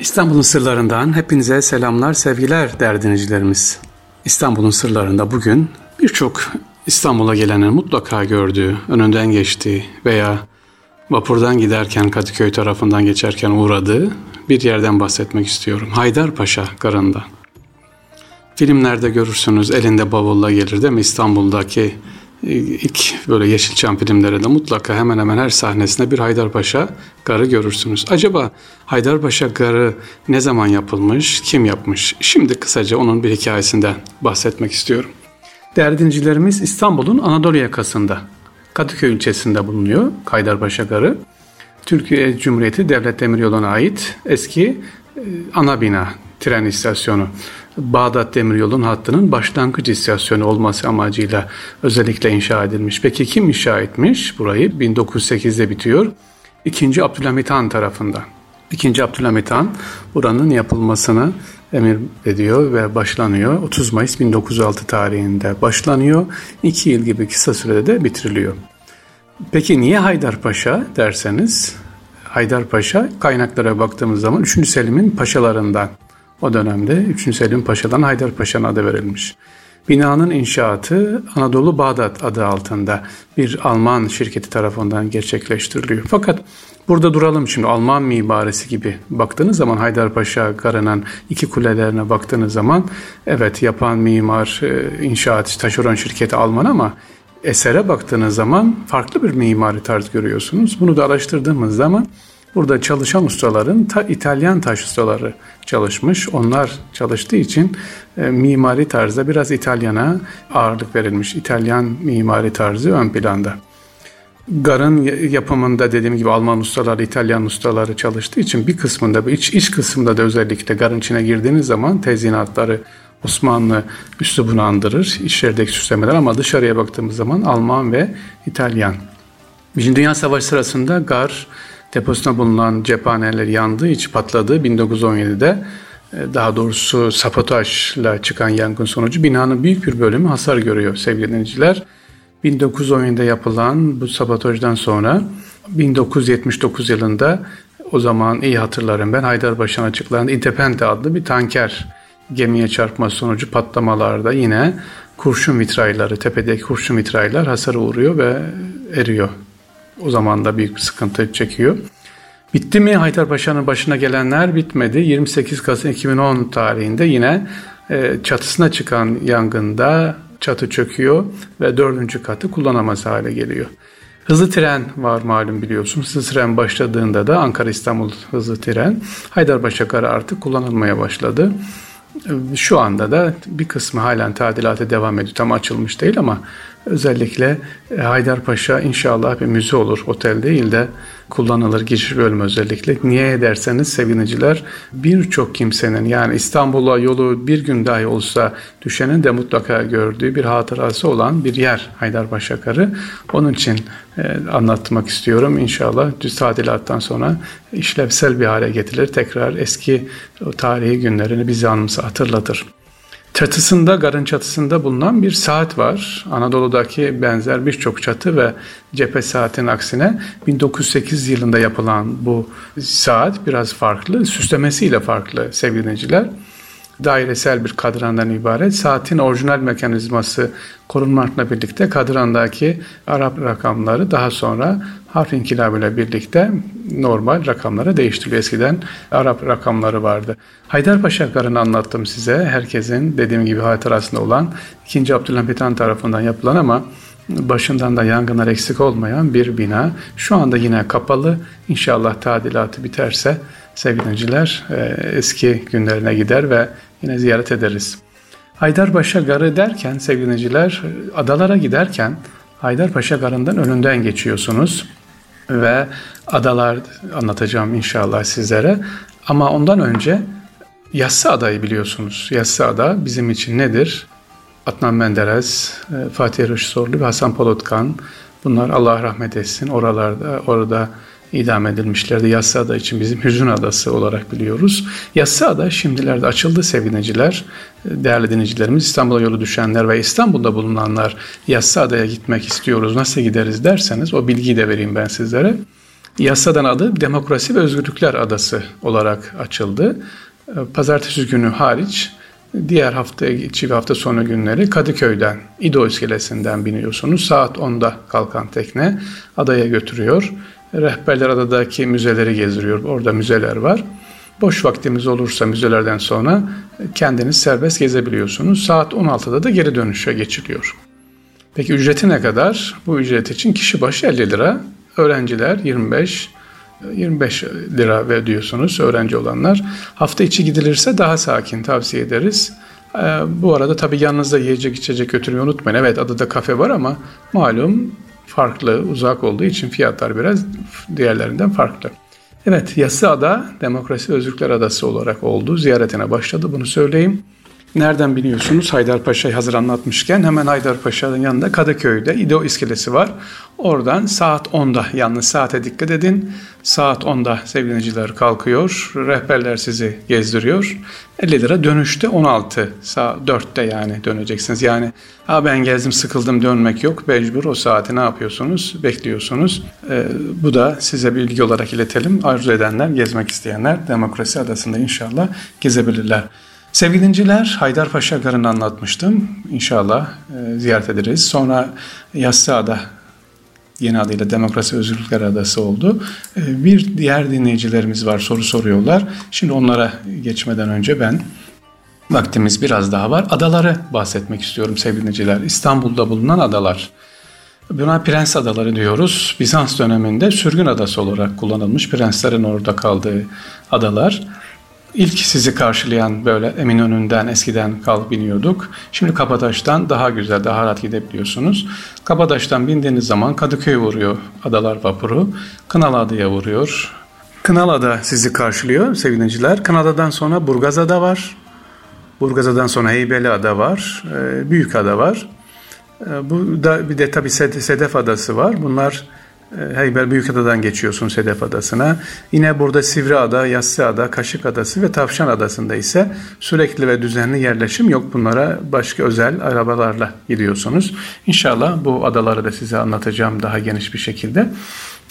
İstanbul'un sırlarından hepinize selamlar, sevgiler değerli dinleyicilerimiz. İstanbul'un sırlarında bugün birçok İstanbul'a gelenin mutlaka gördüğü, önünden geçtiği veya vapurdan giderken Kadıköy tarafından geçerken uğradığı bir yerden bahsetmek istiyorum. Haydarpaşa Garı'nda. Filmlerde görürsünüz elinde bavulla gelir değil mi İstanbul'daki ilk böyle Yeşilçam filmlerinde mutlaka hemen hemen her sahnesinde bir Haydarpaşa garı görürsünüz. Acaba Haydarpaşa garı ne zaman yapılmış, kim yapmış? Şimdi kısaca onun bir hikayesinden bahsetmek istiyorum. Değerli dinleyicilerimiz İstanbul'un Anadolu yakasında, Kadıköy ilçesinde bulunuyor Haydarpaşa Garı. Türkiye Cumhuriyeti Devlet Demiryolu'na ait eski e, ana bina, tren istasyonu. Bağdat Demiryolu'nun hattının başlangıç istasyonu olması amacıyla özellikle inşa edilmiş. Peki kim inşa etmiş burayı? 1908'de bitiyor. İkinci Abdülhamit Han tarafından. İkinci Abdülhamit Han buranın yapılmasını emir ediyor ve başlanıyor. 30 Mayıs 1906 tarihinde başlanıyor. İki yıl gibi kısa sürede de bitiriliyor. Peki niye Haydarpaşa derseniz Haydarpaşa kaynaklara baktığımız zaman 3. Selim'in paşalarından o dönemde 3. Selim Paşa'dan Haydarpaşa'nın adı verilmiş. Binanın inşaatı Anadolu Bağdat adı altında bir Alman şirketi tarafından gerçekleştiriliyor. Fakat burada duralım şimdi Alman mimarisi gibi baktığınız zaman Haydarpaşa Garı'nın iki kulelerine baktığınız zaman evet yapan mimar, e, inşaat, taşeron şirketi Alman ama esere baktığınız zaman farklı bir mimari tarz görüyorsunuz. Bunu da araştırdığımız zaman Burada çalışan ustaların ta İtalyan taş ustaları çalışmış. Onlar çalıştığı için e, mimari tarzda biraz İtalyana ağırlık verilmiş. İtalyan mimari tarzı ön planda. Garın yapımında dediğim gibi Alman ustaları, İtalyan ustaları çalıştığı için bir kısmında, iç, iç kısmında da özellikle garın içine girdiğiniz zaman tezinatları Osmanlı üslubunu andırır, içerideki süslemeler ama dışarıya baktığımız zaman Alman ve İtalyan. Birinci Dünya Savaşı sırasında gar deposuna bulunan cephaneler yandığı için patladı 1917'de. E, daha doğrusu sabotajla çıkan yangın sonucu binanın büyük bir bölümü hasar görüyor sevgili dinleyiciler. 1917'de yapılan bu sabotajdan sonra 1979 yılında o zaman iyi hatırlarım ben Haydarpaşa'nın açıklarında Independent adlı bir tanker gemiye çarpma sonucu patlamalarda yine kurşun mitrayları, tepedeki kurşun mitraylar hasar uğruyor ve eriyor o zaman da büyük bir sıkıntı çekiyor. Bitti mi Haydarpaşa'nın başına gelenler bitmedi. 28 Kasım 2010 tarihinde yine e, çatısına çıkan yangında çatı çöküyor ve dördüncü katı kullanamaz hale geliyor. Hızlı tren var malum biliyorsunuz. Hızlı tren başladığında da Ankara İstanbul hızlı tren Haydarpaşa karı artık kullanılmaya başladı. Şu anda da bir kısmı halen tadilata devam ediyor. Tam açılmış değil ama özellikle e, Haydarpaşa inşallah bir müze olur. Otel değil de kullanılır giriş bölümü özellikle. Niye ederseniz seviniciler birçok kimsenin yani İstanbul'a yolu bir gün dahi olsa düşenin de mutlaka gördüğü bir hatırası olan bir yer Haydarpaşa Karı. Onun için e, anlatmak istiyorum. İnşallah düz tadilattan sonra işlevsel bir hale getirilir. Tekrar eski o tarihi günlerini bize anımsa hatırlatır. Çatısında, garın çatısında bulunan bir saat var. Anadolu'daki benzer birçok çatı ve cephe saatin aksine 1908 yılında yapılan bu saat biraz farklı, süslemesiyle farklı sevgili dinleyiciler dairesel bir kadrandan ibaret. Saatin orijinal mekanizması korunmakla birlikte kadrandaki Arap rakamları daha sonra harf inkılabıyla birlikte normal rakamlara değiştiriliyor. Eskiden Arap rakamları vardı. Haydarpaşa Karı'nı anlattım size. Herkesin dediğim gibi hatırasında olan 2. Abdülhamit Han tarafından yapılan ama başından da yangınlar eksik olmayan bir bina. Şu anda yine kapalı. İnşallah tadilatı biterse sevgili eski günlerine gider ve yine ziyaret ederiz. Haydarpaşa Garı derken sevgili adalara giderken Haydarpaşa Garı'ndan önünden geçiyorsunuz ve adalar anlatacağım inşallah sizlere. Ama ondan önce Yassı Adayı biliyorsunuz. Yassı Ada bizim için nedir? Adnan Menderes, e, Fatih Rüşsorlu ve Hasan Polotkan bunlar Allah rahmet etsin. Oralarda orada idam edilmişlerdi. Yassıada için bizim hüzün adası olarak biliyoruz. Yassıada şimdilerde açıldı sevineciler. Değerli dinleyicilerimiz İstanbul'a yolu düşenler ve İstanbul'da bulunanlar Yassıada'ya gitmek istiyoruz nasıl gideriz derseniz o bilgiyi de vereyim ben sizlere. Yasadan adı Demokrasi ve Özgürlükler Adası olarak açıldı. Ee, pazartesi günü hariç diğer hafta içi ve hafta sonu günleri Kadıköy'den, İdo iskelesinden biniyorsunuz. Saat 10'da kalkan tekne adaya götürüyor. Rehberler adadaki müzeleri gezdiriyor. Orada müzeler var. Boş vaktimiz olursa müzelerden sonra kendiniz serbest gezebiliyorsunuz. Saat 16'da da geri dönüşe geçiliyor. Peki ücreti ne kadar? Bu ücret için kişi başı 50 lira. Öğrenciler 25 25 lira ödüyorsunuz öğrenci olanlar. Hafta içi gidilirse daha sakin tavsiye ederiz. Ee, bu arada tabii yanınızda yiyecek içecek götürmeyi unutmayın. Evet adada kafe var ama malum farklı, uzak olduğu için fiyatlar biraz diğerlerinden farklı. Evet, Yassıada Demokrasi Özgürlükler Adası olarak oldu. Ziyaretine başladı bunu söyleyeyim. Nereden biliyorsunuz? Haydarpaşa'yı hazır anlatmışken hemen Haydarpaşa'nın yanında Kadıköy'de İdo iskelesi var. Oradan saat 10'da yalnız saate dikkat edin. Saat 10'da sevgiliciler kalkıyor. Rehberler sizi gezdiriyor. 50 lira dönüşte 16 saat 4'te yani döneceksiniz. Yani ha ben gezdim sıkıldım dönmek yok. Mecbur o saati ne yapıyorsunuz? Bekliyorsunuz. Ee, bu da size bilgi olarak iletelim. Arzu edenler, gezmek isteyenler Demokrasi Adası'nda inşallah gezebilirler. Sevgili dinciler, Haydarpaşa Garı'nı anlatmıştım. İnşallah e, ziyaret ederiz. Sonra Yassıada yeni adıyla Demokrasi Özgürlükler Adası oldu. E, bir diğer dinleyicilerimiz var soru soruyorlar. Şimdi onlara geçmeden önce ben vaktimiz biraz daha var. Adaları bahsetmek istiyorum sevgili dinleyiciler. İstanbul'da bulunan adalar. Buna Prens Adaları diyoruz. Bizans döneminde sürgün adası olarak kullanılmış prenslerin orada kaldığı adalar. İlk sizi karşılayan böyle Eminönü'nden eskiden kalk biniyorduk. Şimdi Kabataş'tan daha güzel, daha rahat gidebiliyorsunuz. Kabataş'tan bindiğiniz zaman Kadıköy vuruyor Adalar Vapuru. Kınalıada'ya vuruyor. Kınalıada sizi karşılıyor sevgiliciler. Kınalıada'dan sonra Burgazada var. Burgazada'dan sonra Heybeliada var. E, Büyük Ada var. E, bu da bir de tabii Sedef Adası var. Bunlar ee, Heyber Büyükada'dan geçiyorsun Sedef Adası'na. Yine burada Sivriada, Yassıada, Kaşık Adası ve Tavşan Adası'nda ise sürekli ve düzenli yerleşim yok. Bunlara başka özel arabalarla gidiyorsunuz. İnşallah bu adaları da size anlatacağım daha geniş bir şekilde.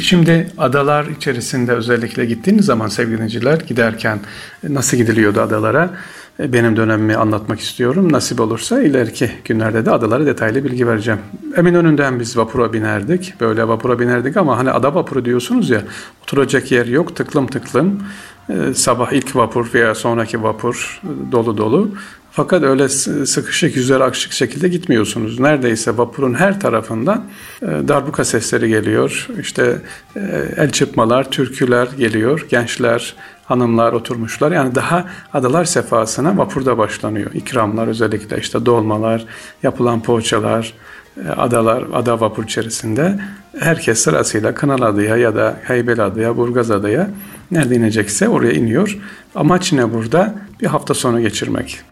Şimdi adalar içerisinde özellikle gittiğiniz zaman sevgili giderken nasıl gidiliyordu adalara? Benim dönemimi anlatmak istiyorum. Nasip olursa ileriki günlerde de adaları detaylı bilgi vereceğim. Eminönü'nden biz vapura binerdik. Böyle vapura binerdik ama hani ada vapuru diyorsunuz ya oturacak yer yok tıklım tıklım. Ee, sabah ilk vapur veya sonraki vapur dolu dolu. Fakat öyle sıkışık yüzler akışık şekilde gitmiyorsunuz. Neredeyse vapurun her tarafından e, darbuka sesleri geliyor. İşte e, el çırpmalar, türküler geliyor. Gençler, hanımlar oturmuşlar. Yani daha adalar sefasına vapurda başlanıyor. İkramlar özellikle işte dolmalar, yapılan poğaçalar, e, adalar, ada vapur içerisinde herkes sırasıyla Kınalıada'ya ya da Heybeliada'ya, Burgazada'ya nerede inecekse oraya iniyor. Amaç ne burada? Bir hafta sonu geçirmek.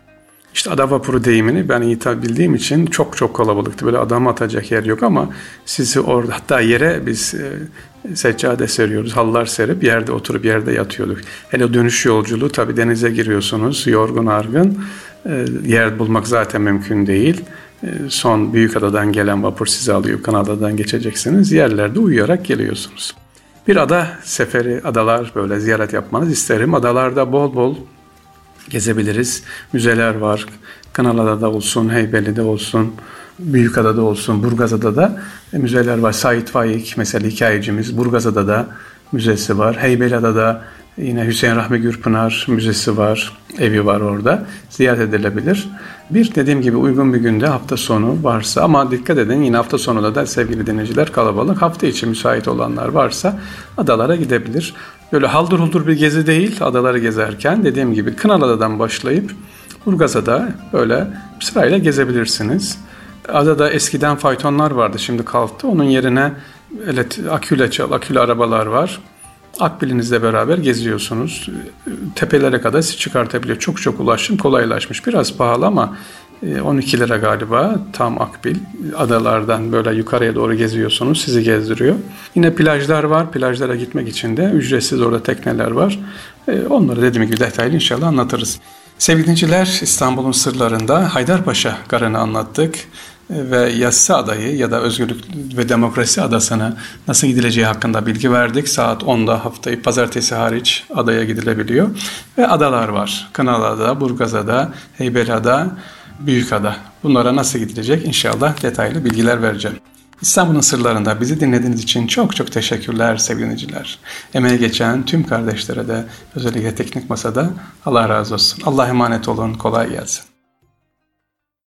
İşte ada vapuru deyimini ben iyi bildiğim için çok çok kalabalıktı. Böyle adam atacak yer yok ama sizi orada hatta yere biz e, seccade seriyoruz. Halılar serip yerde oturup yerde yatıyorduk. Hele dönüş yolculuğu tabii denize giriyorsunuz yorgun argın. E, yer bulmak zaten mümkün değil. E, son büyük adadan gelen vapur sizi alıyor. Kanada'dan geçeceksiniz. Yerlerde uyuyarak geliyorsunuz. Bir ada seferi, adalar böyle ziyaret yapmanız isterim. Adalarda bol bol gezebiliriz. Müzeler var. Kınalı'da olsun, Heybeli'de olsun, Büyükada'da olsun, Burgazada da e, müzeler var. Sait Faik mesela hikayecimiz Burgazada da müzesi var. Heybeliada'da yine Hüseyin Rahmi Gürpınar müzesi var, evi var orada. Ziyaret edilebilir. Bir dediğim gibi uygun bir günde hafta sonu varsa ama dikkat edin yine hafta sonunda da sevgili dinleyiciler kalabalık. Hafta içi müsait olanlar varsa adalara gidebilir. Böyle haldır huldur bir gezi değil adaları gezerken dediğim gibi Kınalıada'dan başlayıp Burgazada böyle sırayla gezebilirsiniz. Adada eskiden faytonlar vardı şimdi kalktı. Onun yerine aküle, akülü arabalar var. Akbilinizle beraber geziyorsunuz. Tepelere kadar sizi çıkartabiliyor. Çok çok ulaşım kolaylaşmış. Biraz pahalı ama 12 e, lira galiba tam akbil. Adalardan böyle yukarıya doğru geziyorsunuz. Sizi gezdiriyor. Yine plajlar var. Plajlara gitmek için de ücretsiz orada tekneler var. E, onları dediğim gibi detaylı inşallah anlatırız. Sevgili dinciler İstanbul'un sırlarında Haydarpaşa Garı'nı anlattık. Ve Yassı adayı ya da Özgürlük ve Demokrasi adasına nasıl gidileceği hakkında bilgi verdik. Saat 10'da haftayı pazartesi hariç adaya gidilebiliyor. Ve adalar var. Kınalıada, Burgazada, Heybeliada, Büyükada. Bunlara nasıl gidilecek inşallah detaylı bilgiler vereceğim. İstanbul'un sırlarında bizi dinlediğiniz için çok çok teşekkürler sevgili dinleyiciler. Emeği geçen tüm kardeşlere de özellikle teknik masada Allah razı olsun. Allah emanet olun, kolay gelsin.